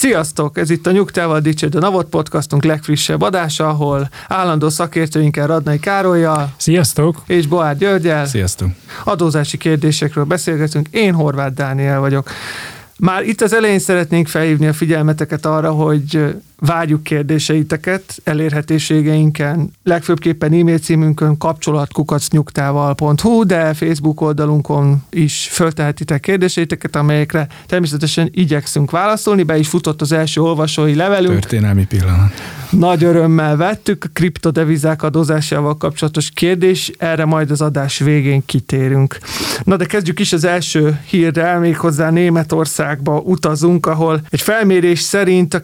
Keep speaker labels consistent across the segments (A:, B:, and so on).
A: Sziasztok! Ez itt a Nyugtával Dicsőd a Navot podcastunk legfrissebb adása, ahol állandó szakértőinkkel Radnai Károlyjal
B: Sziasztok!
A: és Boár Györgyel
B: Sziasztok!
A: adózási kérdésekről beszélgetünk. Én Horváth Dániel vagyok. Már itt az elején szeretnénk felhívni a figyelmeteket arra, hogy várjuk kérdéseiteket elérhetőségeinken, legfőbbképpen e-mail címünkön kapcsolatkukacnyugtával.hu, de Facebook oldalunkon is föltehetitek kérdéseiteket, amelyekre természetesen igyekszünk válaszolni. Be is futott az első olvasói levelünk.
B: Történelmi pillanat.
A: Nagy örömmel vettük a kriptodevizák adózásával kapcsolatos kérdés, erre majd az adás végén kitérünk. Na de kezdjük is az első hírrel, méghozzá Németországba utazunk, ahol egy felmérés szerint a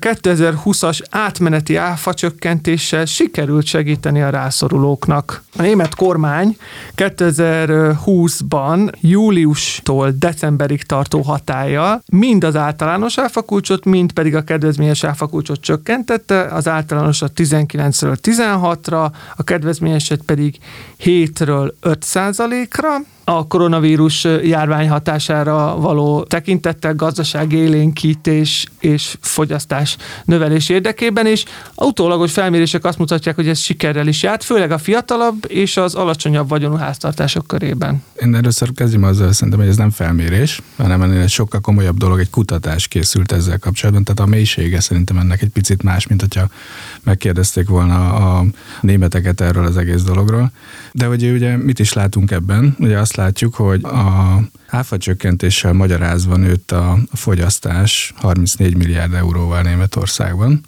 A: 2020-as átmeneti áfa csökkentéssel sikerült segíteni a rászorulóknak. A német kormány 2020-ban júliustól decemberig tartó hatája mind az általános áfakulcsot, mind pedig a kedvezményes áfakulcsot csökkentette, az általánosat 19-ről 16-ra, a kedvezményeset pedig 7-ről 5 ra a koronavírus járvány hatására való tekintettel gazdaság élénkítés és fogyasztás növelés érdekében, és autólagos felmérések azt mutatják, hogy ez sikerrel is járt, főleg a fiatalabb és az alacsonyabb vagyonú háztartások körében.
B: Én először kezdjem azzal, szerintem, hogy ez nem felmérés, hanem ennél egy sokkal komolyabb dolog, egy kutatás készült ezzel kapcsolatban, tehát a mélysége szerintem ennek egy picit más, mint hogyha megkérdezték volna a németeket erről az egész dologról. De hogy ugye mit is látunk ebben? Ugye azt látjuk, hogy a áfa csökkentéssel magyarázva nőtt a fogyasztás 34 milliárd euróval Németországban,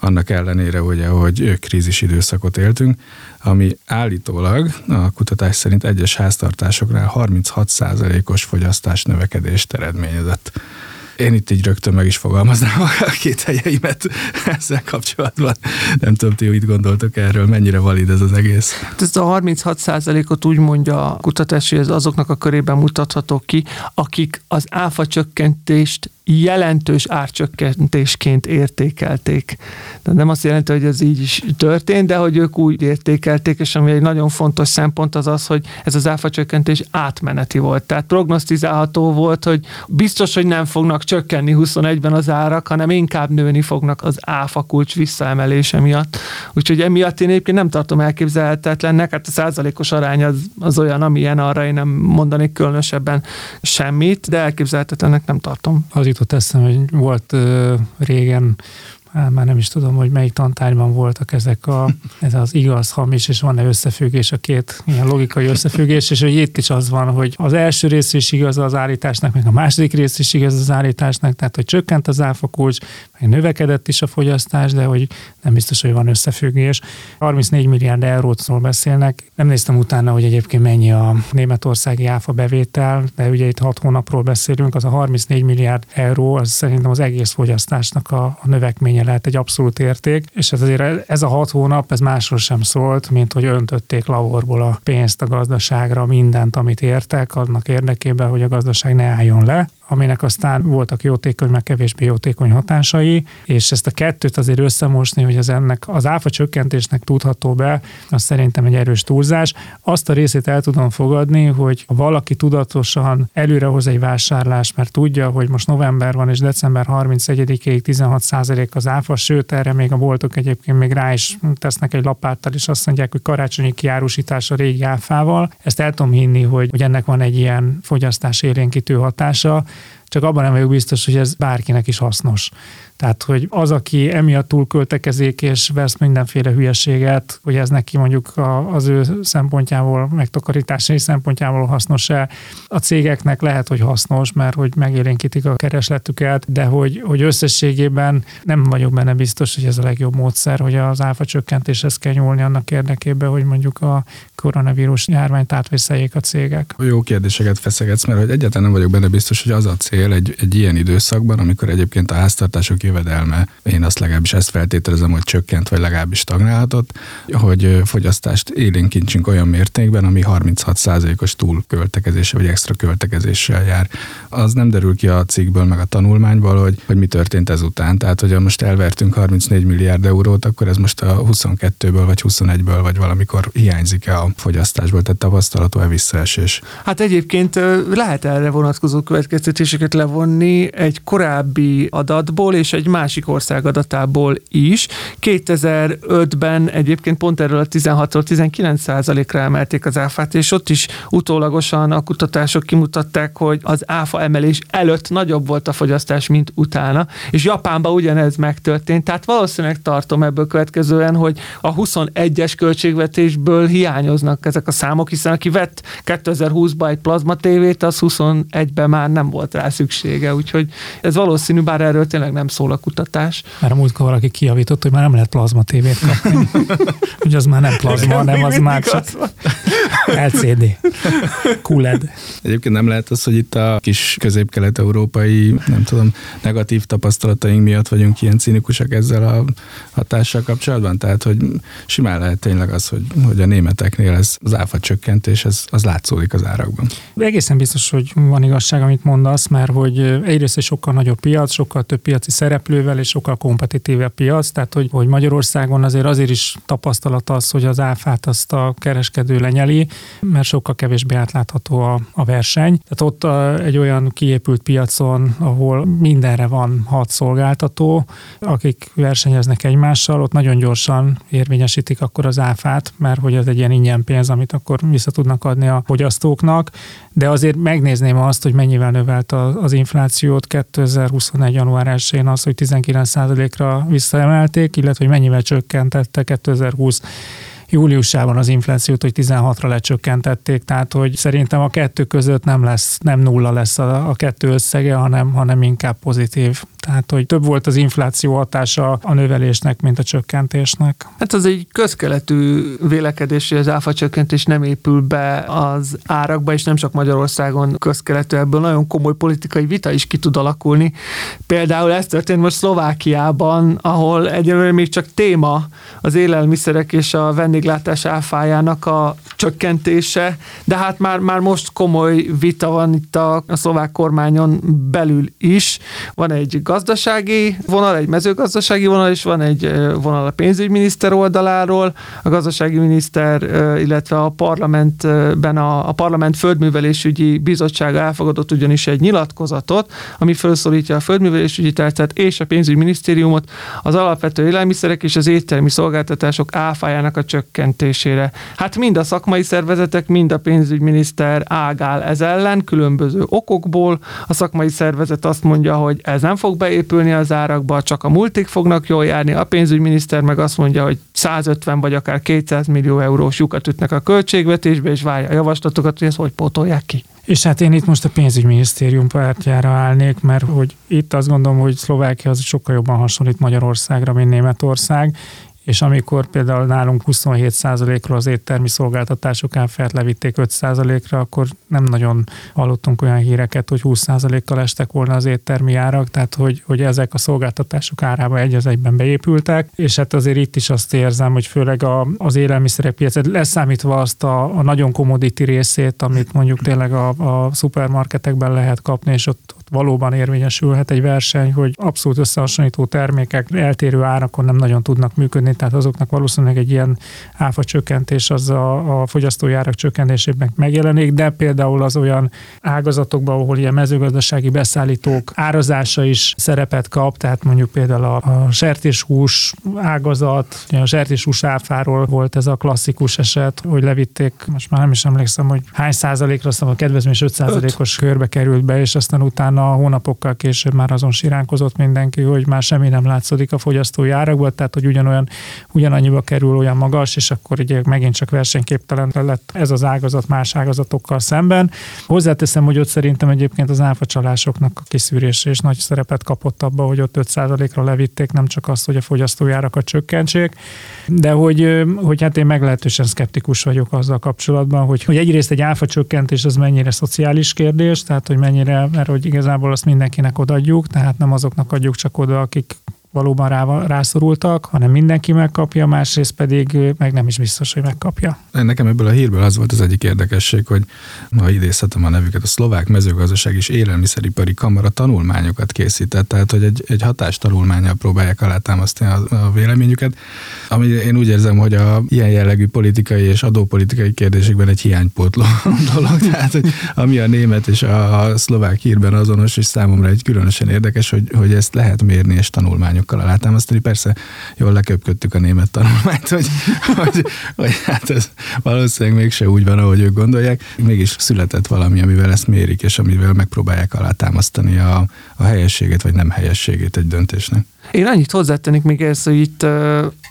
B: annak ellenére, ugye, hogy krízis időszakot éltünk, ami állítólag a kutatás szerint egyes háztartásoknál 36%-os fogyasztás növekedést eredményezett. Én itt így rögtön meg is fogalmaznám a két helyeimet ezzel kapcsolatban. Nem tudom, ti mit gondoltok erről, mennyire valid ez az egész.
A: Hát Ez a 36%-ot úgy mondja a kutatás, hogy ez azoknak a körében mutatható ki, akik az áfa csökkentést jelentős árcsökkentésként értékelték. De nem azt jelenti, hogy ez így is történt, de hogy ők úgy értékelték, és ami egy nagyon fontos szempont az az, hogy ez az áfacsökkentés átmeneti volt. Tehát prognosztizálható volt, hogy biztos, hogy nem fognak csökkenni 21-ben az árak, hanem inkább nőni fognak az áfa kulcs visszaemelése miatt. Úgyhogy emiatt én egyébként nem tartom elképzelhetetlennek, hát a százalékos arány az, az olyan, amilyen arra én nem mondanék különösebben semmit, de elképzelhetetlennek nem tartom.
C: Az jutott eszem, hogy volt uh, régen már nem is tudom, hogy melyik tantárgyban voltak ezek a, ez az igaz, hamis, és van-e összefüggés a két ilyen logikai összefüggés, és hogy itt is az van, hogy az első rész is igaz az állításnak, meg a második rész is igaz az állításnak, tehát hogy csökkent az áfakulcs, meg növekedett is a fogyasztás, de hogy nem biztos, hogy van összefüggés. 34 milliárd eurótról beszélnek. Nem néztem utána, hogy egyébként mennyi a németországi áfa bevétel, de ugye itt 6 hónapról beszélünk, az a 34 milliárd euró, az szerintem az egész fogyasztásnak a, a növekménye lehet egy abszolút érték, és ez azért ez a hat hónap, ez másról sem szólt, mint hogy öntötték laborból a pénzt a gazdaságra, mindent, amit értek, annak érdekében, hogy a gazdaság ne álljon le aminek aztán voltak jótékony, meg kevésbé jótékony hatásai, és ezt a kettőt azért összemosni, hogy az ennek az áfa csökkentésnek tudható be, az szerintem egy erős túlzás. Azt a részét el tudom fogadni, hogy ha valaki tudatosan előrehoz egy vásárlást, mert tudja, hogy most november van, és december 31-ig 16% az áfa, sőt erre még a boltok egyébként még rá is tesznek egy lapáttal, és azt mondják, hogy karácsonyi kiárusítás a régi áfával. Ezt el tudom hinni, hogy, hogy ennek van egy ilyen fogyasztás élénkítő hatása, csak abban nem vagyok biztos, hogy ez bárkinek is hasznos. Tehát, hogy az, aki emiatt túlköltekezik és vesz mindenféle hülyeséget, hogy ez neki mondjuk a, az ő szempontjából, megtakarítási szempontjából hasznos-e, a cégeknek lehet, hogy hasznos, mert hogy megélénkítik a keresletüket, de hogy, hogy összességében nem vagyok benne biztos, hogy ez a legjobb módszer, hogy az áfa csökkentéshez kell nyúlni annak érdekében, hogy mondjuk a koronavírus járványt átvészeljék a cégek.
B: Jó kérdéseket feszegetsz, mert hogy egyáltalán nem vagyok benne biztos, hogy az a cél, él egy, egy ilyen időszakban, amikor egyébként a háztartások jövedelme, én azt legalábbis ezt feltételezem, hogy csökkent, vagy legalábbis stagnálhatott, hogy fogyasztást élénkintsünk olyan mértékben, ami 36%-os túlköltekezése vagy extra költekezéssel jár. Az nem derül ki a cikkből, meg a tanulmányból, hogy, hogy mi történt ezután. Tehát, hogyha most elvertünk 34 milliárd eurót, akkor ez most a 22-ből vagy 21-ből vagy valamikor hiányzik-e a fogyasztásból, tehát tapasztalatú-e visszaesés?
A: Hát egyébként lehet erre vonatkozó következtetéseket levonni egy korábbi adatból és egy másik ország adatából is. 2005-ben egyébként pont erről a 16 19 százalékra emelték az áfát, és ott is utólagosan a kutatások kimutatták, hogy az áfa emelés előtt nagyobb volt a fogyasztás, mint utána, és Japánban ugyanez megtörtént, tehát valószínűleg tartom ebből következően, hogy a 21-es költségvetésből hiányoznak ezek a számok, hiszen aki vett 2020-ban egy plazma tévét, az 21-ben már nem volt rá szüksége, úgyhogy ez valószínű, bár erről tényleg nem szól a kutatás.
C: Mert a múltkor valaki kiavított, hogy már nem lehet plazma tévét kapni. hogy az már nem plazma, hanem az már csak LCD, QLED.
B: Egyébként nem lehet az, hogy itt a kis közép-kelet-európai, nem tudom, negatív tapasztalataink miatt vagyunk ilyen cinikusak ezzel a hatással kapcsolatban? Tehát, hogy simán lehet tényleg az, hogy, hogy a németeknél ez az áfa csökkentés, ez, az látszódik az árakban.
C: Egészen biztos, hogy van igazság, amit mondasz, mert hogy egyrészt egy sokkal nagyobb piac, sokkal több piaci szereplővel és sokkal kompetitívebb piac, tehát hogy, hogy Magyarországon azért azért is tapasztalat az, hogy az áfát azt a kereskedő lenyeli, mert sokkal kevésbé átlátható a, a verseny. Tehát ott a, egy olyan kiépült piacon, ahol mindenre van hat szolgáltató, akik versenyeznek egymással, ott nagyon gyorsan érvényesítik akkor az áfát, mert hogy ez egy ilyen ingyen pénz, amit akkor vissza tudnak adni a fogyasztóknak, de azért megnézném azt, hogy mennyivel növelt az inflációt 2021. január 1-én az, hogy 19%-ra visszaemelték, illetve hogy mennyivel csökkentette 2020 júliusában az inflációt, hogy 16-ra lecsökkentették, tehát hogy szerintem a kettő között nem lesz, nem nulla lesz a, a kettő összege, hanem, hanem inkább pozitív. Tehát, hogy több volt az infláció hatása a növelésnek, mint a csökkentésnek.
A: Hát az egy közkeletű vélekedés, hogy az áfa csökkentés nem épül be az árakba, és nem csak Magyarországon közkeletű, ebből nagyon komoly politikai vita is ki tud alakulni. Például ez történt most Szlovákiában, ahol egyelőre még csak téma az élelmiszerek és a vendéglátás áfájának a csökkentése, de hát már, már most komoly vita van itt a, a szlovák kormányon belül is. Van egy gazdasági vonal, egy mezőgazdasági vonal, és van egy vonal a pénzügyminiszter oldaláról. A gazdasági miniszter, illetve a parlamentben a, a parlament földművelésügyi bizottsága elfogadott ugyanis egy nyilatkozatot, ami felszólítja a földművelésügyi tárcát és a pénzügyminisztériumot az alapvető élelmiszerek és az éttermi szolgáltatások áfájának a csökkentésére. Hát mind a szakmai szervezetek, mind a pénzügyminiszter ágál ez ellen, különböző okokból. A szakmai szervezet azt mondja, hogy ez nem fog beépülni az árakba, csak a multik fognak jól járni, a pénzügyminiszter meg azt mondja, hogy 150 vagy akár 200 millió eurós lyukat ütnek a költségvetésbe, és várja a javaslatokat, hogy ezt hogy pótolják ki.
C: És hát én itt most a pénzügyminisztérium pártjára állnék, mert hogy itt azt gondolom, hogy Szlovákia az sokkal jobban hasonlít Magyarországra, mint Németország, és amikor például nálunk 27%-ról az éttermi szolgáltatások áfát levitték 5%-ra, akkor nem nagyon hallottunk olyan híreket, hogy 20%-kal estek volna az éttermi árak, tehát hogy, hogy ezek a szolgáltatások árába egy az egyben beépültek, és hát azért itt is azt érzem, hogy főleg a, az élelmiszerek piacet, leszámítva azt a, a nagyon commodity részét, amit mondjuk tényleg a, a szupermarketekben lehet kapni, és ott, valóban érvényesülhet egy verseny, hogy abszolút összehasonlító termékek eltérő árakon nem nagyon tudnak működni, tehát azoknak valószínűleg egy ilyen áfa csökkentés az a, a fogyasztói árak csökkentésében megjelenik, de például az olyan ágazatokban, ahol ilyen mezőgazdasági beszállítók árazása is szerepet kap, tehát mondjuk például a, a sertéshús ágazat, a sertéshús áfáról volt ez a klasszikus eset, hogy levitték, most már nem is emlékszem, hogy hány százalékra, aztán a kedvezményes 5 százalékos körbe került be, és aztán utána utána hónapokkal később már azon siránkozott mindenki, hogy már semmi nem látszódik a fogyasztói árakból, tehát hogy ugyanolyan, ugyanannyiba kerül olyan magas, és akkor ugye megint csak versenyképtelen lett ez az ágazat más ágazatokkal szemben. Hozzáteszem, hogy ott szerintem egyébként az áfacsalásoknak a kiszűrése és nagy szerepet kapott abba, hogy ott 5%-ra levitték, nem csak azt, hogy a fogyasztói árakat csökkentsék, de hogy, hogy hát én meglehetősen szkeptikus vagyok azzal kapcsolatban, hogy, hogy egyrészt egy áfa csökkentés az mennyire szociális kérdés, tehát hogy mennyire, mert hogy igazán igazából azt mindenkinek odaadjuk, tehát nem azoknak adjuk csak oda, akik valóban rá, rászorultak, hanem mindenki megkapja, másrészt pedig meg nem is biztos, hogy megkapja.
B: Nekem ebből a hírből az volt az egyik érdekesség, hogy ha idézhetem a nevüket, a szlovák mezőgazdaság és élelmiszeripari kamara tanulmányokat készített, tehát hogy egy, egy hatástanulmányjal próbálják alátámasztani a, a véleményüket, ami én úgy érzem, hogy a ilyen jellegű politikai és adópolitikai kérdésekben egy hiánypótló dolog, tehát hogy ami a német és a, a szlovák hírben azonos, és számomra egy különösen érdekes, hogy, hogy ezt lehet mérni és tanulmányozni tanulmányokkal alátámasztani. Persze jól leköpködtük a német tanulmányt, hogy, hogy, hogy hát ez valószínűleg mégse úgy van, ahogy ők gondolják. Mégis született valami, amivel ezt mérik, és amivel megpróbálják alátámasztani a, a helyességét vagy nem helyességét egy döntésnek.
A: Én annyit hozzátennék még ezt, hogy itt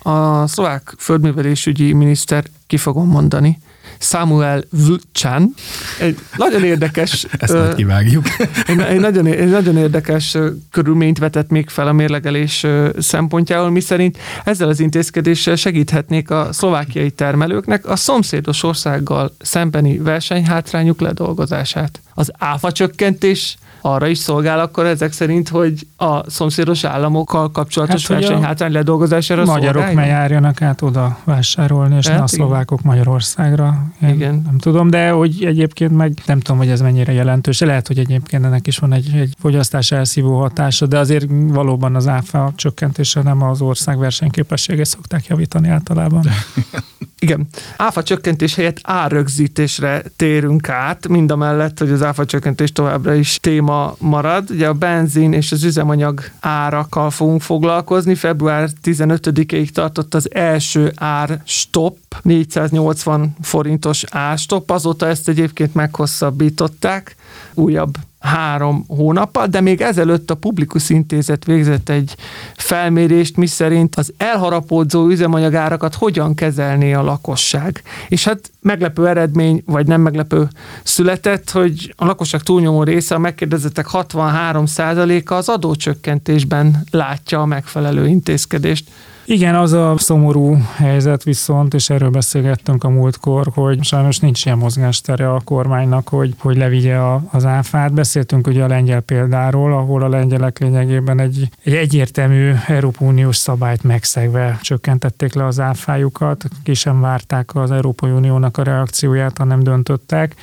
A: a szlovák földművelésügyi miniszter ki fogom mondani, Samuel Vlchan. Egy nagyon érdekes...
B: Ezt majd kivágjuk.
A: Egy, egy, nagyon, egy nagyon érdekes körülményt vetett még fel a mérlegelés szempontjából, miszerint ezzel az intézkedéssel segíthetnék a szlovákiai termelőknek a szomszédos országgal szembeni versenyhátrányuk ledolgozását. Az áfa csökkentés arra is szolgál akkor ezek szerint, hogy a szomszédos államokkal kapcsolatos hát, versenyhátrány ledolgozására
C: Magyarok ne járjanak át oda vásárolni, és hát, ne a szlovákok igen. Magyarországra. Én igen. Nem tudom, de hogy egyébként meg nem tudom, hogy ez mennyire jelentős. Lehet, hogy egyébként ennek is van egy, egy fogyasztás elszívó hatása, de azért valóban az áfa csökkentése nem az ország versenyképessége szokták javítani általában.
A: Igen. Áfa csökkentés helyett árrögzítésre térünk át, mind a mellett, hogy az áfa csökkentés továbbra is téma marad. Ugye a benzin és az üzemanyag árakkal fogunk foglalkozni. Február 15-ig tartott az első ár stop, 480 forintos árstop. Azóta ezt egyébként meghosszabbították újabb három hónappal, de még ezelőtt a Publikus Intézet végzett egy felmérést, miszerint az elharapódzó üzemanyagárakat hogyan kezelné a lakosság. És hát meglepő eredmény, vagy nem meglepő született, hogy a lakosság túlnyomó része, a megkérdezettek 63%-a az adócsökkentésben látja a megfelelő intézkedést.
C: Igen, az a szomorú helyzet viszont, és erről beszélgettünk a múltkor, hogy sajnos nincs ilyen mozgástere a kormánynak, hogy, hogy levigye a, az áfát. Beszéltünk ugye a lengyel példáról, ahol a lengyelek lényegében egy, egy egyértelmű Európai Uniós szabályt megszegve csökkentették le az áfájukat, ki sem várták az Európai Uniónak a reakcióját, hanem döntöttek.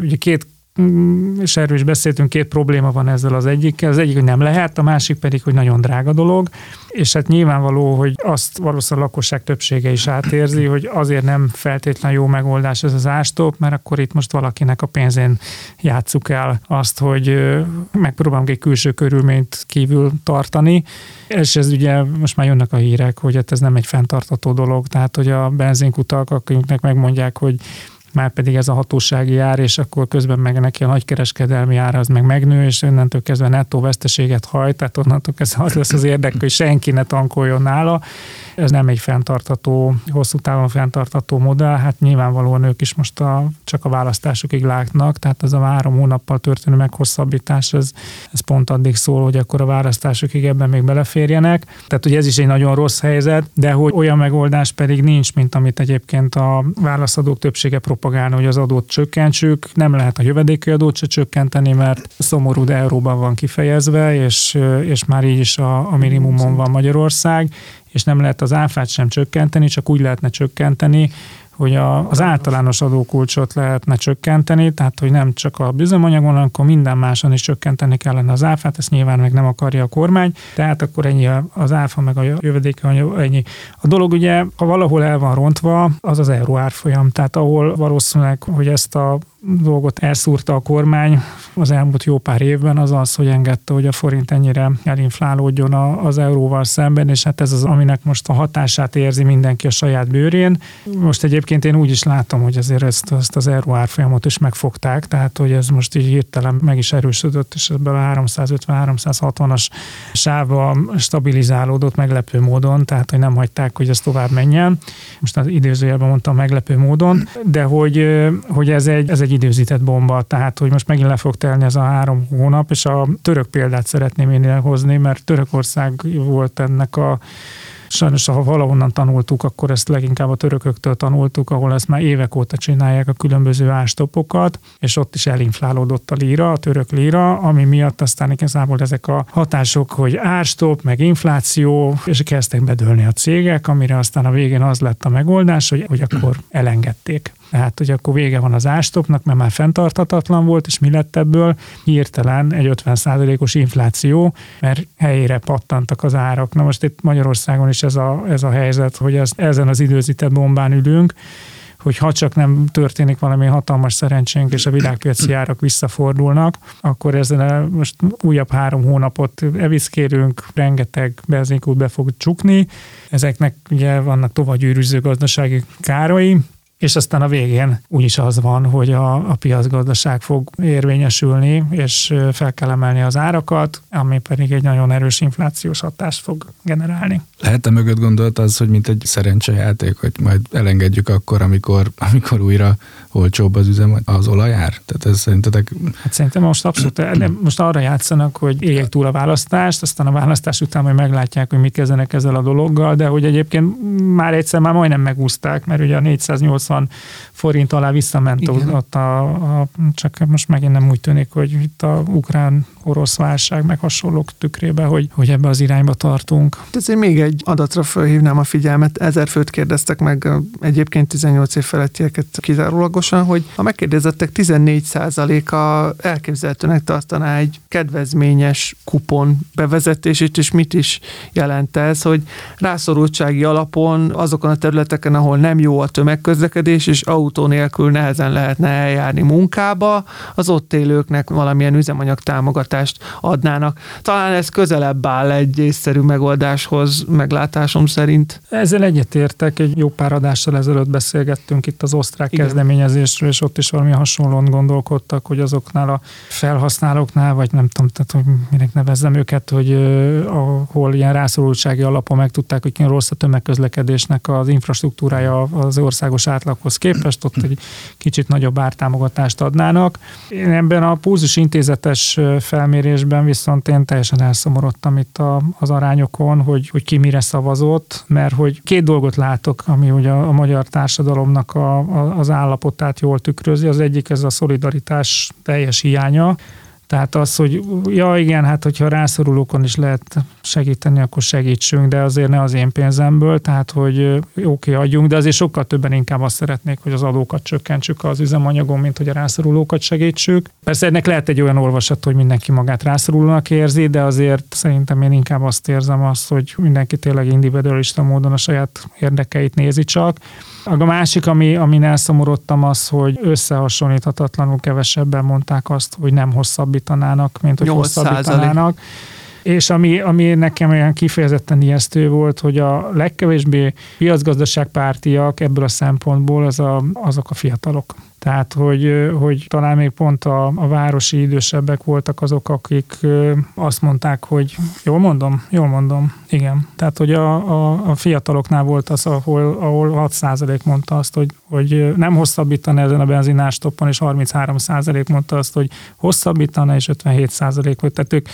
C: Ugye két és erről is beszéltünk, két probléma van ezzel az egyikkel. Az egyik, hogy nem lehet, a másik pedig, hogy nagyon drága dolog, és hát nyilvánvaló, hogy azt valószínűleg a lakosság többsége is átérzi, hogy azért nem feltétlen jó megoldás ez az ástop, mert akkor itt most valakinek a pénzén játsszuk el azt, hogy megpróbálunk egy külső körülményt kívül tartani, és ez ugye most már jönnek a hírek, hogy hát ez nem egy fenntartató dolog, tehát hogy a benzinkutak, akiknek megmondják, hogy már pedig ez a hatósági ár, és akkor közben meg neki a nagykereskedelmi ár az meg megnő, és innentől kezdve nettó veszteséget hajt, tehát onnantól kezdve az lesz az érdek, hogy senki ne tankoljon nála. Ez nem egy fenntartató, hosszú távon fenntartató modell, hát nyilvánvalóan ők is most a, csak a választásokig látnak, tehát az a három hónappal történő meghosszabbítás, ez, ez pont addig szól, hogy akkor a választásokig ebben még beleférjenek. Tehát ugye ez is egy nagyon rossz helyzet, de hogy olyan megoldás pedig nincs, mint amit egyébként a válaszadók többsége propagálna, hogy az adót csökkentsük. Nem lehet a jövedéki adót se csökkenteni, mert szomorú, de euróban van kifejezve, és, és már így is a, a minimumon van Magyarország, és nem lehet az áfát sem csökkenteni, csak úgy lehetne csökkenteni, hogy a, az általános adókulcsot lehetne csökkenteni, tehát hogy nem csak a üzemanyagon, hanem akkor minden máson is csökkenteni kellene az áfát, ezt nyilván meg nem akarja a kormány, tehát akkor ennyi az áfa, meg a jövedék, ennyi. A dolog ugye, ha valahol el van rontva, az az euró árfolyam, tehát ahol valószínűleg, hogy ezt a dolgot elszúrta a kormány az elmúlt jó pár évben, az az, hogy engedte, hogy a forint ennyire elinflálódjon az euróval szemben, és hát ez az, aminek most a hatását érzi mindenki a saját bőrén. Most egyébként én úgy is látom, hogy azért ezt, ezt az euró árfolyamot is megfogták, tehát hogy ez most így hirtelen meg is erősödött, és ebből a 350-360-as sávba stabilizálódott meglepő módon, tehát hogy nem hagyták, hogy ez tovább menjen. Most az idézőjelben mondtam meglepő módon, de hogy, hogy ez egy, ez egy egy időzített bomba, tehát hogy most megint le fog telni ez a három hónap, és a török példát szeretném én elhozni, mert Törökország volt ennek a sajnos ha valahonnan tanultuk, akkor ezt leginkább a törököktől tanultuk, ahol ezt már évek óta csinálják a különböző ástopokat, és ott is elinflálódott a líra, a török líra, ami miatt aztán igazából ezek a hatások, hogy árstop, meg infláció, és kezdtek bedőlni a cégek, amire aztán a végén az lett a megoldás, hogy, hogy akkor elengedték. Tehát, hogy akkor vége van az ástopnak, mert már fenntartatatlan volt, és mi lett ebből? Hirtelen egy 50%-os infláció, mert helyére pattantak az árak. Na most itt Magyarországon is ez a, ez a helyzet, hogy ez, ezen az időzített bombán ülünk, hogy ha csak nem történik valami hatalmas szerencsénk, és a világpiaci árak visszafordulnak, akkor ezzel most újabb három hónapot eviszkérünk, rengeteg benzinkút be fog csukni, ezeknek ugye vannak tovagyűrűző gazdasági kárai, és aztán a végén úgyis az van, hogy a, a piacgazdaság fog érvényesülni, és fel kell emelni az árakat, ami pedig egy nagyon erős inflációs hatást fog generálni.
B: Lehet-e mögött gondolt az, hogy mint egy szerencsejáték, hogy majd elengedjük akkor, amikor, amikor újra olcsóbb az üzem, az olajár? Tehát ez szerintetek...
C: Hát szerintem most abszolút, de most arra játszanak, hogy éljék túl a választást, aztán a választás után majd meglátják, hogy mit kezdenek ezzel a dologgal, de hogy egyébként már egyszer már majdnem megúzták, mert ugye a 480 forint alá visszament Igen. ott a, a, csak most megint nem úgy tűnik, hogy itt a ukrán-orosz válság meg hasonlók tükrébe, hogy, hogy ebbe az irányba tartunk.
A: Ezért még egy adatra felhívnám a figyelmet. Ezer főt kérdeztek meg egyébként 18 év felettieket kizárólagosan, hogy a megkérdezettek 14% a elképzelhetőnek tartaná egy kedvezményes kupon bevezetését, és mit is jelent ez, hogy rászorultsági alapon azokon a területeken, ahol nem jó a tömegközlekedés, és autó nélkül nehezen lehetne eljárni munkába, az ott élőknek valamilyen üzemanyag támogatást adnának. Talán ez közelebb áll egy észszerű megoldáshoz, meglátásom szerint.
C: Ezzel egyetértek, egy jó pár adással ezelőtt beszélgettünk itt az osztrák Igen. kezdeményezésről, és ott is valami hasonlóan gondolkodtak, hogy azoknál a felhasználóknál, vagy nem tudom, tehát, hogy minek nevezzem őket, hogy ahol ilyen rászorultsági alapon megtudták, hogy rossz a tömegközlekedésnek az infrastruktúrája az országos átlaghoz képest, ott egy kicsit nagyobb ártámogatást adnának. Én ebben a púzus intézetes felmérésben viszont én teljesen elszomorodtam itt a, az arányokon, hogy, hogy ki mire szavazott, mert hogy két dolgot látok, ami ugye a, a magyar társadalomnak a, a, az állapotát jól tükrözi. Az egyik ez a szolidaritás teljes hiánya, tehát az, hogy ja igen, hát hogyha rászorulókon is lehet segíteni, akkor segítsünk, de azért ne az én pénzemből, tehát hogy oké, okay, adjunk, de azért sokkal többen inkább azt szeretnék, hogy az adókat csökkentsük az üzemanyagon, mint hogy a rászorulókat segítsük. Persze ennek lehet egy olyan olvasat, hogy mindenki magát rászorulónak érzi, de azért szerintem én inkább azt érzem azt, hogy mindenki tényleg individualista módon a saját érdekeit nézi csak. A másik, ami, amin elszomorodtam az, hogy összehasonlíthatatlanul kevesebben mondták azt, hogy nem hosszabbítanának, mint hogy hosszabbítanának. És ami, ami nekem olyan kifejezetten ijesztő volt, hogy a legkevésbé piacgazdaságpártiak ebből a szempontból az a, azok a fiatalok. Tehát, hogy, hogy talán még pont a, a városi idősebbek voltak azok, akik azt mondták, hogy jól mondom, jól mondom, igen. Tehát, hogy a, a, a fiataloknál volt az, ahol, ahol 6% mondta azt, hogy, hogy nem hosszabbítana ezen a benzinástoppon, és 33% mondta azt, hogy hosszabbítana, és 57% volt. Tehát ők,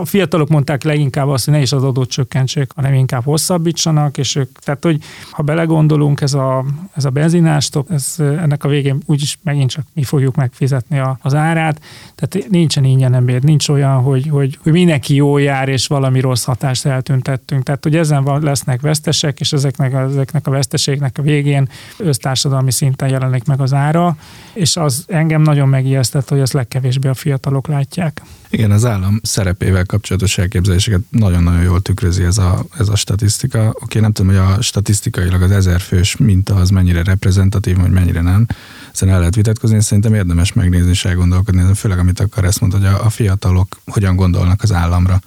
C: a fiatalok mondták leginkább azt, hogy ne is az adót csökkentsék, hanem inkább hosszabbítsanak, és ők, tehát, hogy ha belegondolunk, ez a, ez a benzinástop, ez ennek a végén úgyis megint csak mi fogjuk megfizetni a, az árát. Tehát nincsen ingyen ember, nincs olyan, hogy, hogy, hogy mindenki jó jár, és valami rossz hatást eltüntettünk. Tehát, hogy ezen van, lesznek vesztesek, és ezeknek, ezeknek a veszteségnek a végén össztársadalmi szinten jelenik meg az ára, és az engem nagyon megijesztett, hogy ezt legkevésbé a fiatalok látják.
B: Igen, az állam szerepével kapcsolatos elképzeléseket nagyon-nagyon jól tükrözi ez a, ez a statisztika. Oké, nem tudom, hogy a statisztikailag az ezerfős minta az mennyire reprezentatív, vagy mennyire nem. Ezen el lehet vitatkozni, szerintem érdemes megnézni és elgondolkodni, főleg amit akar ezt mondta, hogy a, a fiatalok hogyan gondolnak az államra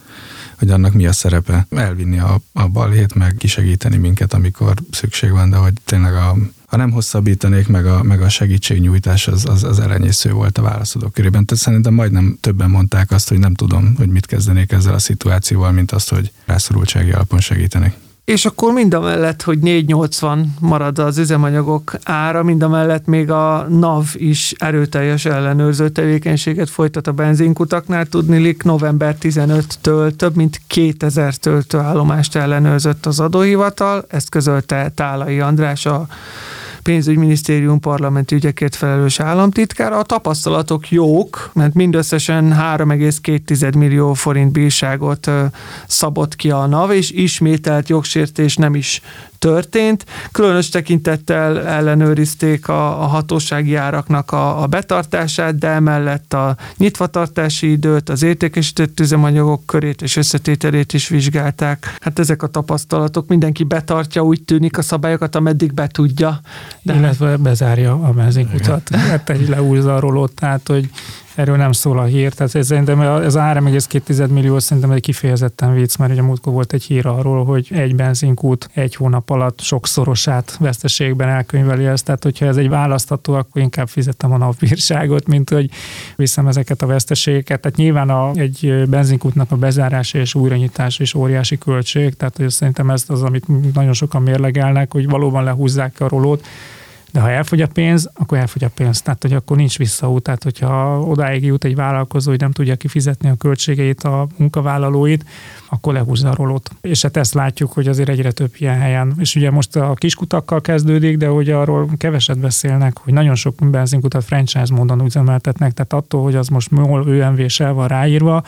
B: hogy annak mi a szerepe. Elvinni a, a balhét, meg kisegíteni minket, amikor szükség van, de hogy tényleg a, ha nem hosszabbítanék, meg a, meg a segítségnyújtás az, az, az elenyésző volt a válaszadók körében. Tehát szerintem majdnem többen mondták azt, hogy nem tudom, hogy mit kezdenék ezzel a szituációval, mint azt, hogy rászorultsági alapon segítenek.
A: És akkor mind a mellett, hogy 480 marad az üzemanyagok ára, mind a mellett még a NAV is erőteljes ellenőrző tevékenységet folytat a benzinkutaknál. Tudnilik november 15-től több mint 2000 töltőállomást ellenőrzött az adóhivatal, ezt közölte Tálai András a pénzügyminisztérium parlamenti ügyekért felelős államtitkára. A tapasztalatok jók, mert mindösszesen 3,2 millió forint bírságot szabott ki a NAV, és ismételt jogsértés nem is történt. Különös tekintettel ellenőrizték a, a hatósági áraknak a, a betartását, de emellett a nyitvatartási időt, az értékesített üzemanyagok körét és összetételét is vizsgálták. Hát ezek a tapasztalatok, mindenki betartja, úgy tűnik a szabályokat, ameddig be tudja.
C: De... Illetve bezárja a benzinkutat, hát egy leúzza a rolót, tehát hogy erről nem szól a hír. Tehát ez, szerintem ez a 3,2 millió szerintem egy kifejezetten vicc, mert ugye múltkor volt egy hír arról, hogy egy benzinkút egy hónap alatt sokszorosát veszteségben elkönyveli ezt. Tehát, hogyha ez egy választható, akkor inkább fizettem a napbírságot, mint hogy viszem ezeket a veszteségeket. Tehát nyilván a, egy benzinkútnak a bezárása és újranyitása is óriási költség, tehát hogy szerintem ez az, amit nagyon sokan mérlegelnek, hogy valóban lehúzzák a rolót, de ha elfogy a pénz, akkor elfogy a pénz. Tehát, hogy akkor nincs visszaút. Tehát, hogyha odáig jut egy vállalkozó, hogy nem tudja kifizetni a költségeit, a munkavállalóit, akkor lehúzza a rolót. És hát ezt látjuk, hogy azért egyre több ilyen helyen. És ugye most a kiskutakkal kezdődik, de hogy arról keveset beszélnek, hogy nagyon sok benzinkutat franchise módon üzemeltetnek, tehát attól, hogy az most MOL ÖMV-sel van ráírva,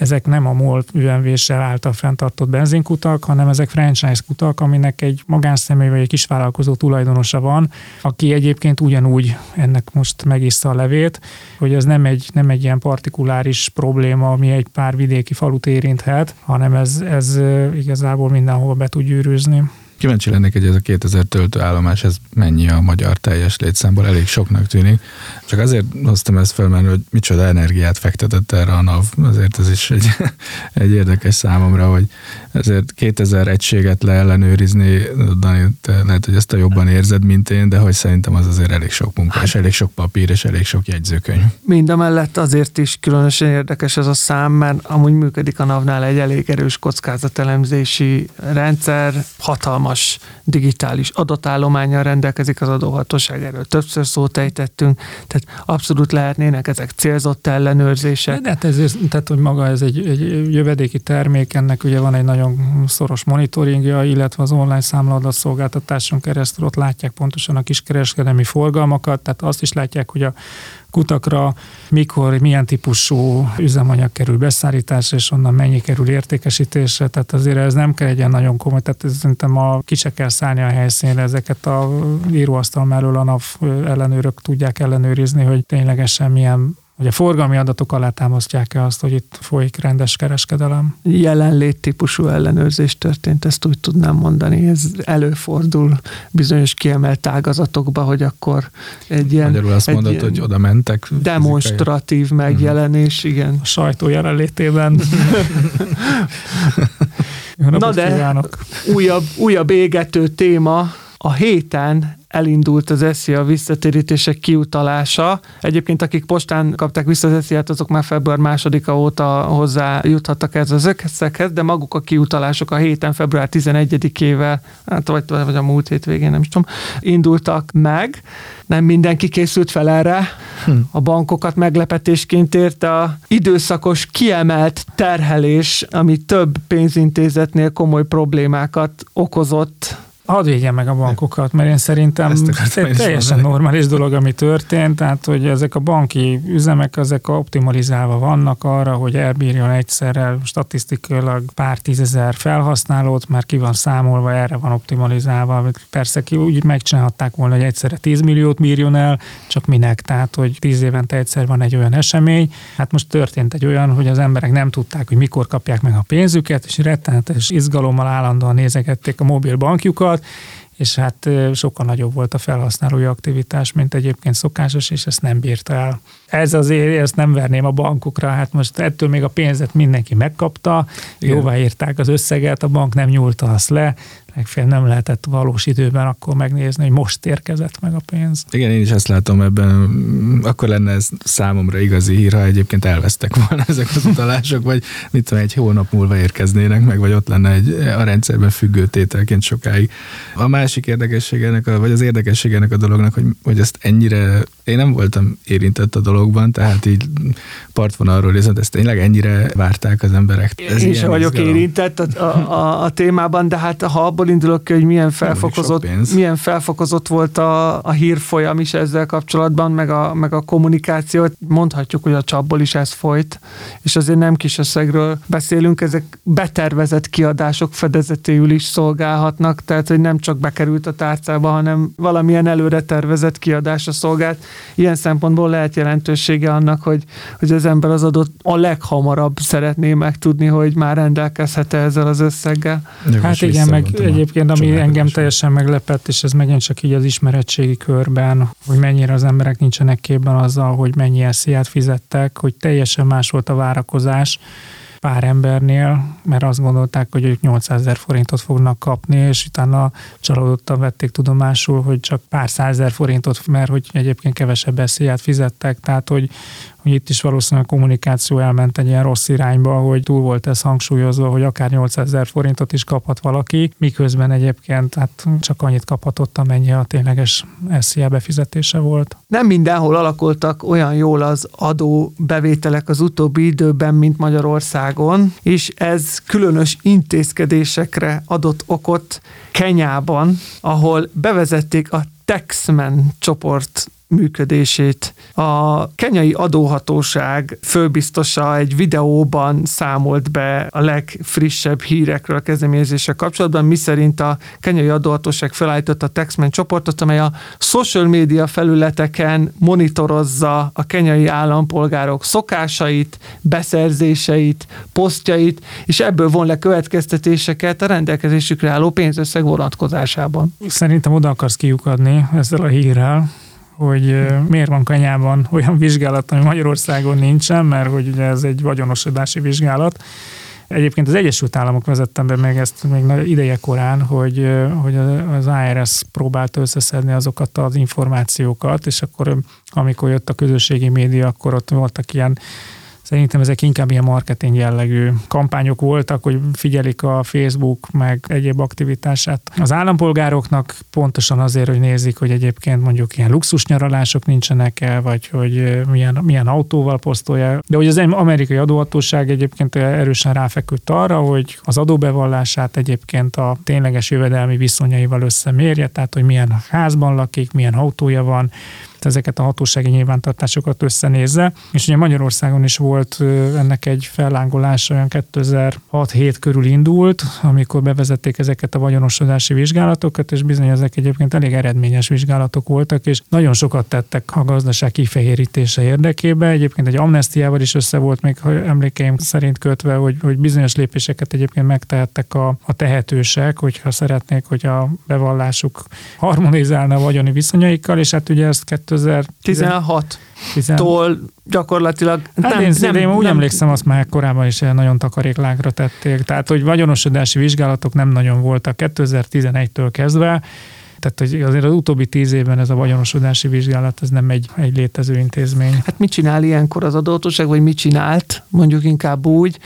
C: ezek nem a MOL UMV-sel által fenntartott benzinkutak, hanem ezek franchise kutak, aminek egy magánszemély vagy egy kisvállalkozó tulajdonosa van, aki egyébként ugyanúgy ennek most megissza a levét, hogy ez nem egy, nem egy ilyen partikuláris probléma, ami egy pár vidéki falut érinthet, hanem ez, ez igazából mindenhol be tud gyűrűzni.
B: Kíváncsi lennék, hogy ez a 2000 töltőállomás, ez mennyi a magyar teljes létszámból, elég soknak tűnik. Csak azért hoztam ezt fel, mert hogy micsoda energiát fektetett erre a NAV, azért ez is egy, egy érdekes számomra, hogy ezért 2000 egységet leellenőrizni, Dani, te lehet, hogy ezt a jobban érzed, mint én, de hogy szerintem az azért elég sok munka, és elég sok papír, és elég sok jegyzőkönyv.
A: Mind a mellett azért is különösen érdekes ez a szám, mert amúgy működik a NAV-nál egy elég erős kockázatelemzési rendszer, hatalmas hatalmas digitális adatállományjal rendelkezik az adóhatóság, erről többször szót ejtettünk, tehát abszolút lehetnének ezek célzott ellenőrzések.
C: De hát ez, tehát, hogy maga ez egy, egy jövedéki termék, ennek ugye van egy nagyon szoros monitoringja, illetve az online számladat szolgáltatáson keresztül ott látják pontosan a kiskereskedelmi forgalmakat, tehát azt is látják, hogy a kutakra, mikor, milyen típusú üzemanyag kerül beszállításra, és onnan mennyi kerül értékesítésre, tehát azért ez nem kell egy ilyen nagyon komoly, tehát ez szerintem a kise kell szállni a helyszínre, ezeket a íróasztal mellől a NAV ellenőrök tudják ellenőrizni, hogy ténylegesen milyen hogy a forgalmi adatok alá támasztják-e azt, hogy itt folyik rendes kereskedelem?
A: Jelenlét típusú ellenőrzés történt, ezt úgy tudnám mondani. Ez előfordul bizonyos kiemelt ágazatokba, hogy akkor egy ilyen...
B: Magyarul azt mondod, hogy oda mentek?
A: Demonstratív fizikai. megjelenés, uh-huh. igen.
C: A sajtó jelenlétében.
A: Na de kívánok. újabb, újabb égető téma, a héten elindult az SZIA visszatérítések kiutalása. Egyébként akik postán kapták vissza az SZIA-t, azok már február másodika óta hozzá juthattak ez az összeghez, de maguk a kiutalások a héten február 11-ével, hát vagy, vagy a múlt hétvégén, nem is tudom, indultak meg. Nem mindenki készült fel erre. Hm. A bankokat meglepetésként érte a időszakos kiemelt terhelés, ami több pénzintézetnél komoly problémákat okozott
C: hadd védjen meg a bankokat, mert én szerintem teljesen normális dolog, ami történt, tehát hogy ezek a banki üzemek, ezek optimalizálva vannak arra, hogy elbírjon egyszerre statisztikailag pár tízezer felhasználót, már ki van számolva, erre van optimalizálva. Persze ki úgy megcsinálhatták volna, hogy egyszerre 10 milliót bírjon el, csak minek, tehát hogy 10 évente egyszer van egy olyan esemény. Hát most történt egy olyan, hogy az emberek nem tudták, hogy mikor kapják meg a pénzüket, és rettenetes izgalommal állandóan nézegették a mobil bankjukat, és hát sokkal nagyobb volt a felhasználói aktivitás, mint egyébként szokásos, és ezt nem bírta el. Ez azért, ezt nem verném a bankokra, hát most ettől még a pénzet mindenki megkapta, Igen. jóvá írták az összeget, a bank nem nyúlta azt le, legfeljebb nem lehetett valós időben akkor megnézni, hogy most érkezett meg a pénz.
B: Igen, én is ezt látom ebben. Akkor lenne ez számomra igazi hír, ha egyébként elvesztek volna ezek az utalások, vagy mit tudom, egy hónap múlva érkeznének meg, vagy ott lenne egy a rendszerben függő tételként sokáig. A másik érdekesség ennek, a, vagy az érdekesség ennek a dolognak, hogy, hogy ezt ennyire, én nem voltam érintett a dologban, tehát így partvonalról viszont ezt tényleg ennyire várták az emberek.
A: Ez én sem vagyok izgalom. érintett a, a, a, témában, de hát ha abból indulok hogy milyen felfokozott, milyen felfokozott volt a, a hírfolyam is ezzel kapcsolatban, meg a, meg a kommunikáció, mondhatjuk, hogy a csapból is ez folyt, és azért nem kis összegről beszélünk, ezek betervezett kiadások fedezetéül is szolgálhatnak, tehát hogy nem csak bekerült a tárcába, hanem valamilyen előre tervezett kiadásra szolgált. Ilyen szempontból lehet jelentősége annak, hogy, hogy az ember az adott a leghamarabb szeretné megtudni, hogy már rendelkezhet-e ezzel az összeggel.
C: Jogos hát igen, meg egyébként ami engem teljesen meglepett, és ez megint csak így az ismeretségi körben, hogy mennyire az emberek nincsenek képben azzal, hogy mennyi esziát fizettek, hogy teljesen más volt a várakozás, pár embernél, mert azt gondolták, hogy ők 800 ezer forintot fognak kapni, és utána csalódottan vették tudomásul, hogy csak pár százezer forintot, mert hogy egyébként kevesebb eszélyát fizettek, tehát hogy, hogy itt is valószínűleg a kommunikáció elment egy ilyen rossz irányba, hogy túl volt ez hangsúlyozva, hogy akár 800 ezer forintot is kaphat valaki, miközben egyébként hát csak annyit kaphatott, amennyi a tényleges SZIA befizetése volt.
A: Nem mindenhol alakultak olyan jól az adó bevételek az utóbbi időben, mint Magyarországon, és ez különös intézkedésekre adott okot Kenyában, ahol bevezették a Texman csoport működését. A kenyai adóhatóság főbiztosa egy videóban számolt be a legfrissebb hírekről a kezdeményezéssel kapcsolatban, miszerint a kenyai adóhatóság felállította a Texman csoportot, amely a social média felületeken monitorozza a kenyai állampolgárok szokásait, beszerzéseit, posztjait, és ebből von le következtetéseket a rendelkezésükre álló pénzösszeg vonatkozásában.
C: Szerintem oda akarsz kiukadni ezzel a hírrel, hogy miért van kanyában olyan vizsgálat, ami Magyarországon nincsen, mert hogy ugye ez egy vagyonosodási vizsgálat. Egyébként az Egyesült Államok vezettem be még ezt még ideje korán, hogy, hogy az ARS próbált összeszedni azokat az információkat, és akkor amikor jött a közösségi média, akkor ott voltak ilyen Szerintem ezek inkább ilyen marketing jellegű kampányok voltak, hogy figyelik a Facebook meg egyéb aktivitását. Az állampolgároknak pontosan azért, hogy nézik, hogy egyébként mondjuk ilyen luxus nyaralások nincsenek el, vagy hogy milyen, milyen autóval posztolja. De hogy az amerikai adóhatóság egyébként erősen ráfeküdt arra, hogy az adóbevallását egyébként a tényleges jövedelmi viszonyaival összemérje, tehát hogy milyen házban lakik, milyen autója van, ezeket a hatósági nyilvántartásokat összenézze. És ugye Magyarországon is volt ennek egy fellángolás, olyan 2006-7 körül indult, amikor bevezették ezeket a vagyonosodási vizsgálatokat, és bizony ezek egyébként elég eredményes vizsgálatok voltak, és nagyon sokat tettek a gazdaság kifehérítése érdekében. Egyébként egy amnestiával is össze volt még ha emlékeim szerint kötve, hogy, hogy bizonyos lépéseket egyébként megtehettek a, a tehetősek, hogyha szeretnék, hogy a bevallásuk harmonizálna a vagyoni viszonyaikkal, és hát ugye ezt
A: 2016-tól gyakorlatilag
C: hát nem, én, nem, én úgy nem, emlékszem, azt már korábban is nagyon takaréklágra tették. Tehát, hogy vagyonosodási vizsgálatok nem nagyon voltak 2011-től kezdve, tehát hogy azért az utóbbi tíz évben ez a vagyonosodási vizsgálat, ez nem egy, egy létező intézmény.
A: Hát mit csinál ilyenkor az adóhatóság, vagy mit csinált, mondjuk inkább úgy.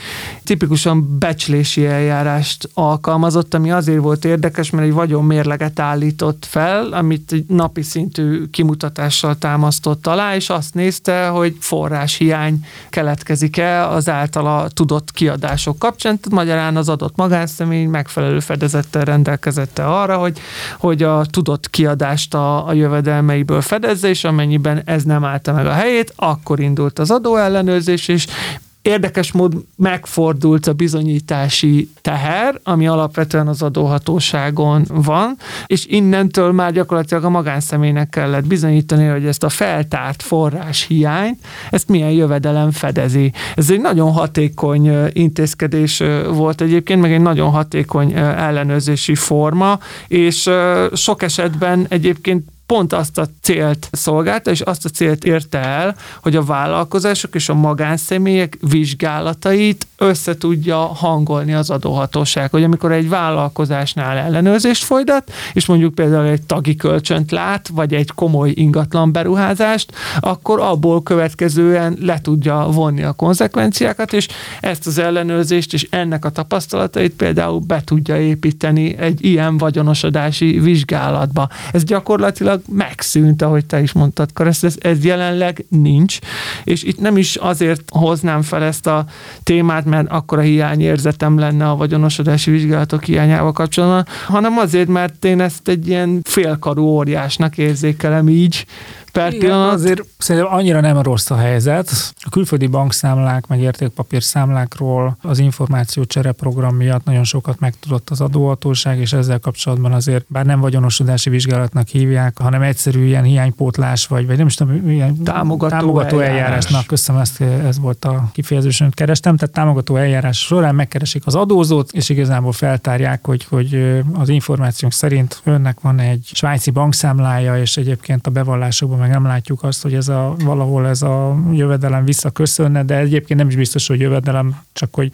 A: Tipikusan becslési eljárást alkalmazott, ami azért volt érdekes, mert egy vagyonmérleget állított fel, amit egy napi szintű kimutatással támasztott alá, és azt nézte, hogy forráshiány keletkezik-e az általa tudott kiadások kapcsán, tehát magyarán az adott magánszemély megfelelő fedezettel rendelkezette arra, hogy, hogy a tudott kiadást a, a jövedelmeiből fedezze, és amennyiben ez nem állta meg a helyét, akkor indult az adóellenőrzés, és érdekes mód megfordult a bizonyítási teher, ami alapvetően az adóhatóságon van, és innentől már gyakorlatilag a magánszemélynek kellett bizonyítani, hogy ezt a feltárt forrás hiányt, ezt milyen jövedelem fedezi. Ez egy nagyon hatékony intézkedés volt egyébként, meg egy nagyon hatékony ellenőrzési forma, és sok esetben egyébként pont azt a célt szolgálta, és azt a célt érte el, hogy a vállalkozások és a magánszemélyek vizsgálatait össze tudja hangolni az adóhatóság. Hogy amikor egy vállalkozásnál ellenőrzést folytat, és mondjuk például egy tagi kölcsönt lát, vagy egy komoly ingatlan beruházást, akkor abból következően le tudja vonni a konzekvenciákat, és ezt az ellenőrzést és ennek a tapasztalatait például be tudja építeni egy ilyen vagyonosodási vizsgálatba. Ez gyakorlatilag megszűnt, ahogy te is mondtad, Karesz, ez, ez jelenleg nincs, és itt nem is azért hoznám fel ezt a témát, mert akkor a hiányérzetem lenne a vagyonosodási vizsgálatok hiányával kapcsolatban, hanem azért, mert én ezt egy ilyen félkarú óriásnak érzékelem így, per
C: Igen,
A: pillanat.
C: Azért szerintem annyira nem rossz a helyzet. A külföldi bankszámlák, meg értékpapír számlákról az információcsere program miatt nagyon sokat megtudott az adóhatóság, és ezzel kapcsolatban azért, bár nem vagyonosodási vizsgálatnak hívják, hanem egyszerű ilyen hiánypótlás, vagy, vagy nem is tudom, ilyen
A: Támogató
C: támogató
A: eljárás.
C: eljárásnak, köszönöm, ezt, ez volt a kifejezés, amit kerestem, tehát támogató eljárás során megkeresik az adózót, és igazából feltárják, hogy, hogy az információnk szerint önnek van egy svájci bankszámlája, és egyébként a bevallásokban meg nem látjuk azt, hogy ez a, valahol ez a jövedelem visszaköszönne, de egyébként nem is biztos, hogy jövedelem, csak hogy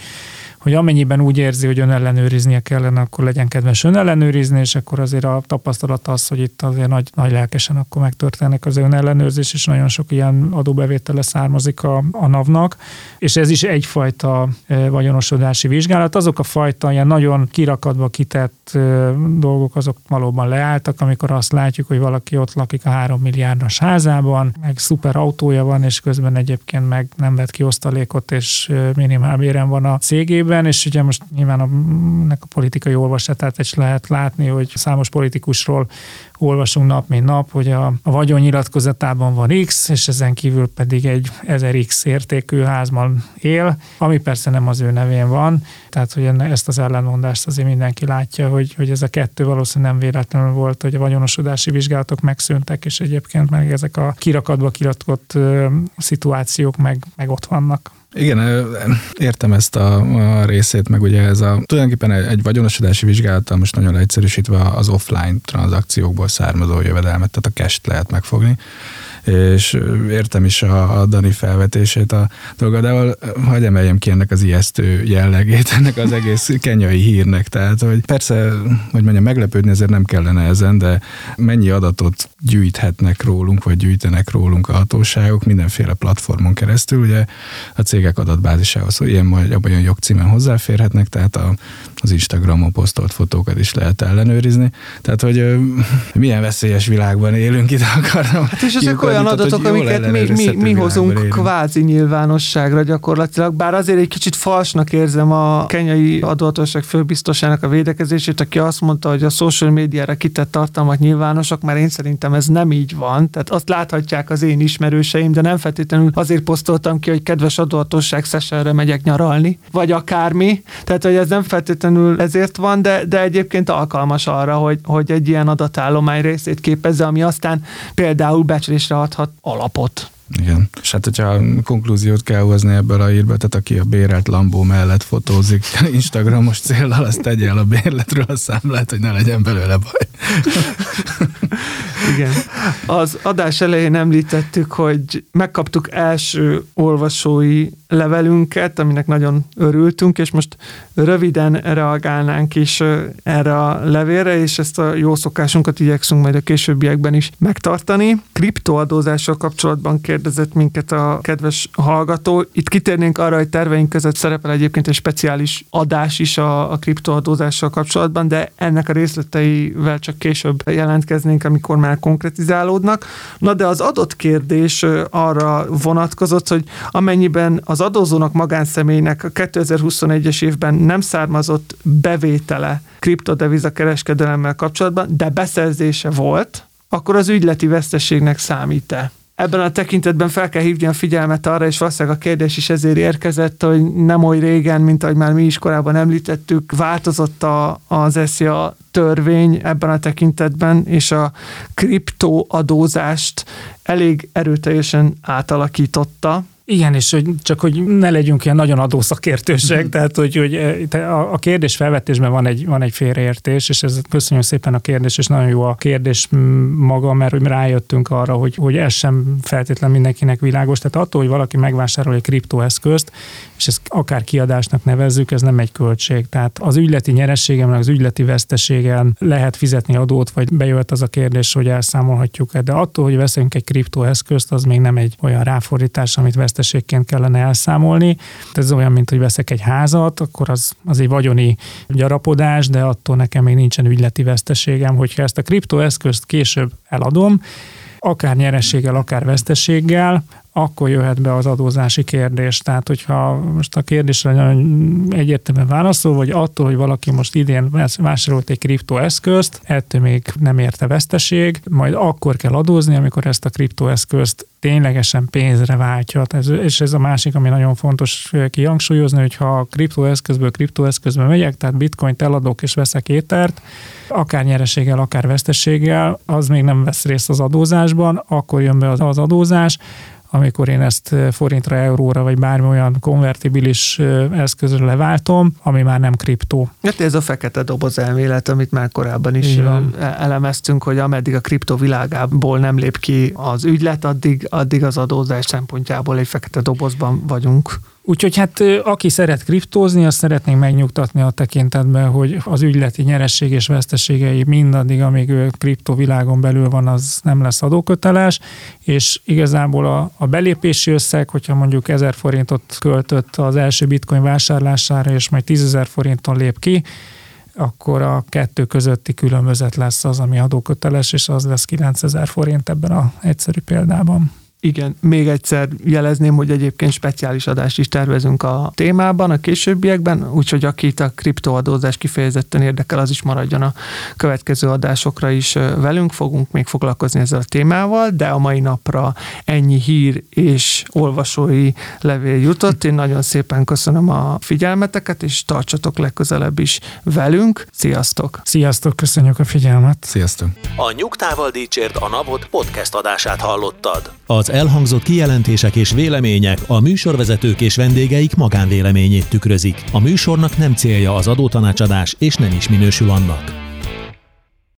C: hogy amennyiben úgy érzi, hogy ön ellenőriznie kellene, akkor legyen kedves ön ellenőrizni, és akkor azért a tapasztalat az, hogy itt azért nagy, nagy lelkesen akkor megtörténik az ön ellenőrzés, és nagyon sok ilyen adóbevétele származik a, a NAV-nak, és ez is egyfajta e, vagyonosodási vizsgálat. Azok a fajta ilyen nagyon kirakatba kitett e, dolgok, azok valóban leálltak, amikor azt látjuk, hogy valaki ott lakik a három milliárdos házában, meg szuper autója van, és közben egyébként meg nem vett ki osztalékot, és e, minimálbéren van a cégében, és ugye most nyilván a, ennek a politikai olvasatát is lehet látni, hogy számos politikusról olvasunk nap, mint nap, hogy a, a vagyonnyilatkozatában van X, és ezen kívül pedig egy 1000X értékű házban él, ami persze nem az ő nevén van, tehát hogy ezt az ellenmondást azért mindenki látja, hogy, hogy ez a kettő valószínűleg nem véletlenül volt, hogy a vagyonosodási vizsgálatok megszűntek, és egyébként meg ezek a kirakatba kirakott ö, szituációk meg, meg ott vannak.
B: Igen, értem ezt a, a részét, meg ugye ez a tulajdonképpen egy, egy vagyonosodási vizsgálattal most nagyon leegyszerűsítve az offline tranzakciókból származó jövedelmet, tehát a cash lehet megfogni és értem is a, a Dani felvetését a dolga, de hagyj emeljem ki ennek az ijesztő jellegét, ennek az egész kenyai hírnek, tehát hogy persze, hogy mondjam, meglepődni ezért nem kellene ezen, de mennyi adatot gyűjthetnek rólunk, vagy gyűjtenek rólunk a hatóságok mindenféle platformon keresztül, ugye a cégek adatbázisához, hogy ilyen majd olyan jogcímen hozzáférhetnek, tehát a, az Instagramon posztolt fotókat is lehet ellenőrizni, tehát hogy milyen veszélyes világban élünk, itt akartam.
A: Hát és ezek olyan adatok, amiket mi, mi, mi hozunk élünk. kvázi nyilvánosságra gyakorlatilag, bár azért egy kicsit falsnak érzem a kenyai adóhatóság főbiztosának a védekezését, aki azt mondta, hogy a social médiára kitett tartalmak nyilvánosak, mert én szerintem ez nem így van, tehát azt láthatják az én ismerőseim, de nem feltétlenül azért posztoltam ki, hogy kedves adóhatóság Szesselre megyek nyaralni, vagy akármi, tehát hogy ez nem feltétlenül ezért van, de, de egyébként alkalmas arra, hogy, hogy egy ilyen adatállomány részét képezze, ami aztán például becslésre adhat alapot.
B: Igen. És hát, hogyha konklúziót kell hozni ebből a hírbe, tehát aki a bérelt Lambó mellett fotózik Instagramos céllal, azt tegye el a bérletről a számlát, hogy ne legyen belőle baj.
A: Igen. Az adás elején említettük, hogy megkaptuk első olvasói levelünket, aminek nagyon örültünk, és most röviden reagálnánk is erre a levélre, és ezt a jó szokásunkat igyekszünk majd a későbbiekben is megtartani. Kriptoadózással kapcsolatban kérdezett minket a kedves hallgató. Itt kitérnénk arra, hogy terveink között szerepel egyébként egy speciális adás is a, a kriptoadózással kapcsolatban, de ennek a részleteivel csak később jelentkeznénk, amikor már konkretizálódnak. Na de az adott kérdés arra vonatkozott, hogy amennyiben az adózónak magánszemélynek a 2021-es évben nem származott bevétele kriptodeviza kereskedelemmel kapcsolatban, de beszerzése volt, akkor az ügyleti veszteségnek számít-e? Ebben a tekintetben fel kell hívni a figyelmet arra, és valószínűleg a kérdés is ezért érkezett, hogy nem oly régen, mint ahogy már mi is korábban említettük, változott a, az SZIA törvény ebben a tekintetben, és a kriptoadózást elég erőteljesen átalakította,
C: Igen, és hogy csak hogy ne legyünk ilyen nagyon adószakértősek, tehát hogy, hogy a kérdés felvetésben van egy, van egy félreértés, és ez köszönjük szépen a kérdés, és nagyon jó a kérdés maga, mert hogy rájöttünk arra, hogy, hogy ez sem feltétlen mindenkinek világos. Tehát attól, hogy valaki megvásárol egy kriptoeszközt, és ezt akár kiadásnak nevezzük, ez nem egy költség. Tehát az ügyleti nyerességem, az ügyleti veszteségen lehet fizetni adót, vagy bejöhet az a kérdés, hogy elszámolhatjuk-e. De attól, hogy veszünk egy kriptoeszközt, az még nem egy olyan ráfordítás, amit veszteségként kellene elszámolni. Ez olyan, mint hogy veszek egy házat, akkor az, az egy vagyoni gyarapodás, de attól nekem még nincsen ügyleti veszteségem, hogyha ezt a kriptoeszközt később eladom, akár nyerességgel, akár veszteséggel, akkor jöhet be az adózási kérdés. Tehát, hogyha most a kérdésre nagyon egyértelműen válaszol, vagy attól, hogy valaki most idén vásárolt egy kriptoeszközt, ettől még nem érte veszteség, majd akkor kell adózni, amikor ezt a kriptoeszközt ténylegesen pénzre váltja. És ez a másik, ami nagyon fontos kihangsúlyozni, hogy ha kriptoeszközből kriptoeszközből megyek, tehát bitcoint eladok és veszek étert, akár nyereséggel, akár veszteséggel, az még nem vesz részt az adózásban, akkor jön be az adózás, amikor én ezt forintra, euróra, vagy bármi olyan konvertibilis eszközre leváltom, ami már nem kriptó.
A: Hát ez a fekete doboz elmélet, amit már korábban is e- elemeztünk, hogy ameddig a kriptó világából nem lép ki az ügylet, addig, addig az adózás szempontjából egy fekete dobozban vagyunk.
C: Úgyhogy hát aki szeret kriptózni, azt szeretnénk megnyugtatni a tekintetben, hogy az ügyleti nyeresség és veszteségei mindaddig, amíg ő kriptovilágon belül van, az nem lesz adóköteles, és igazából a, a belépési összeg, hogyha mondjuk 1000 forintot költött az első bitcoin vásárlására, és majd 10 ezer forinton lép ki, akkor a kettő közötti különbözet lesz az, ami adóköteles, és az lesz 9000 forint ebben a egyszerű példában.
A: Igen, még egyszer jelezném, hogy egyébként speciális adást is tervezünk a témában a későbbiekben, úgyhogy akit a kriptoadózás kifejezetten érdekel, az is maradjon a következő adásokra is velünk, fogunk még foglalkozni ezzel a témával, de a mai napra ennyi hír és olvasói levél jutott. Én nagyon szépen köszönöm a figyelmeteket, és tartsatok legközelebb is velünk. Sziasztok!
C: Sziasztok, köszönjük a figyelmet!
B: Sziasztok!
D: A Nyugtával Dícsért a Napot podcast adását hallottad.
E: Az elhangzott kijelentések és vélemények a műsorvezetők és vendégeik magánvéleményét tükrözik. A műsornak nem célja az adótanácsadás, és nem is minősül annak.